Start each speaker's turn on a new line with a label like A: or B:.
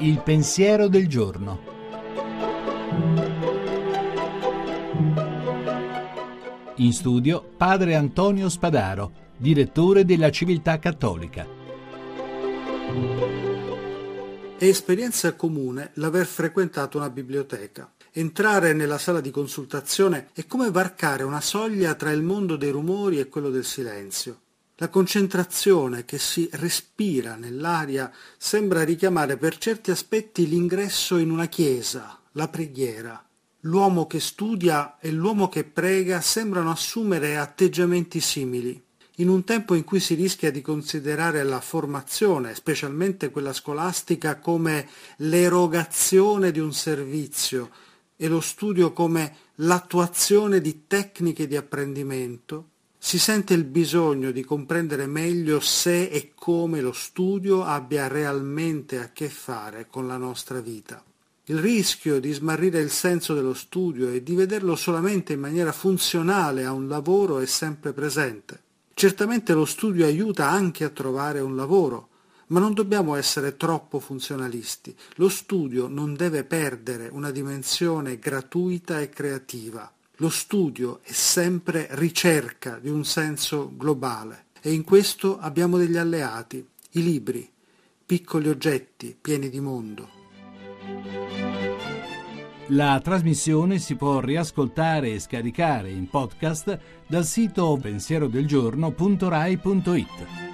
A: Il pensiero del giorno. In studio padre Antonio Spadaro, direttore della Civiltà Cattolica.
B: È esperienza comune l'aver frequentato una biblioteca. Entrare nella sala di consultazione è come varcare una soglia tra il mondo dei rumori e quello del silenzio. La concentrazione che si respira nell'aria sembra richiamare per certi aspetti l'ingresso in una chiesa, la preghiera. L'uomo che studia e l'uomo che prega sembrano assumere atteggiamenti simili. In un tempo in cui si rischia di considerare la formazione, specialmente quella scolastica, come l'erogazione di un servizio e lo studio come l'attuazione di tecniche di apprendimento, si sente il bisogno di comprendere meglio se e come lo studio abbia realmente a che fare con la nostra vita. Il rischio di smarrire il senso dello studio e di vederlo solamente in maniera funzionale a un lavoro è sempre presente. Certamente lo studio aiuta anche a trovare un lavoro, ma non dobbiamo essere troppo funzionalisti. Lo studio non deve perdere una dimensione gratuita e creativa. Lo studio è sempre ricerca di un senso globale e in questo abbiamo degli alleati, i libri, piccoli oggetti pieni di mondo.
A: La trasmissione si può riascoltare e scaricare in podcast dal sito pensierodelgiorno.rai.it.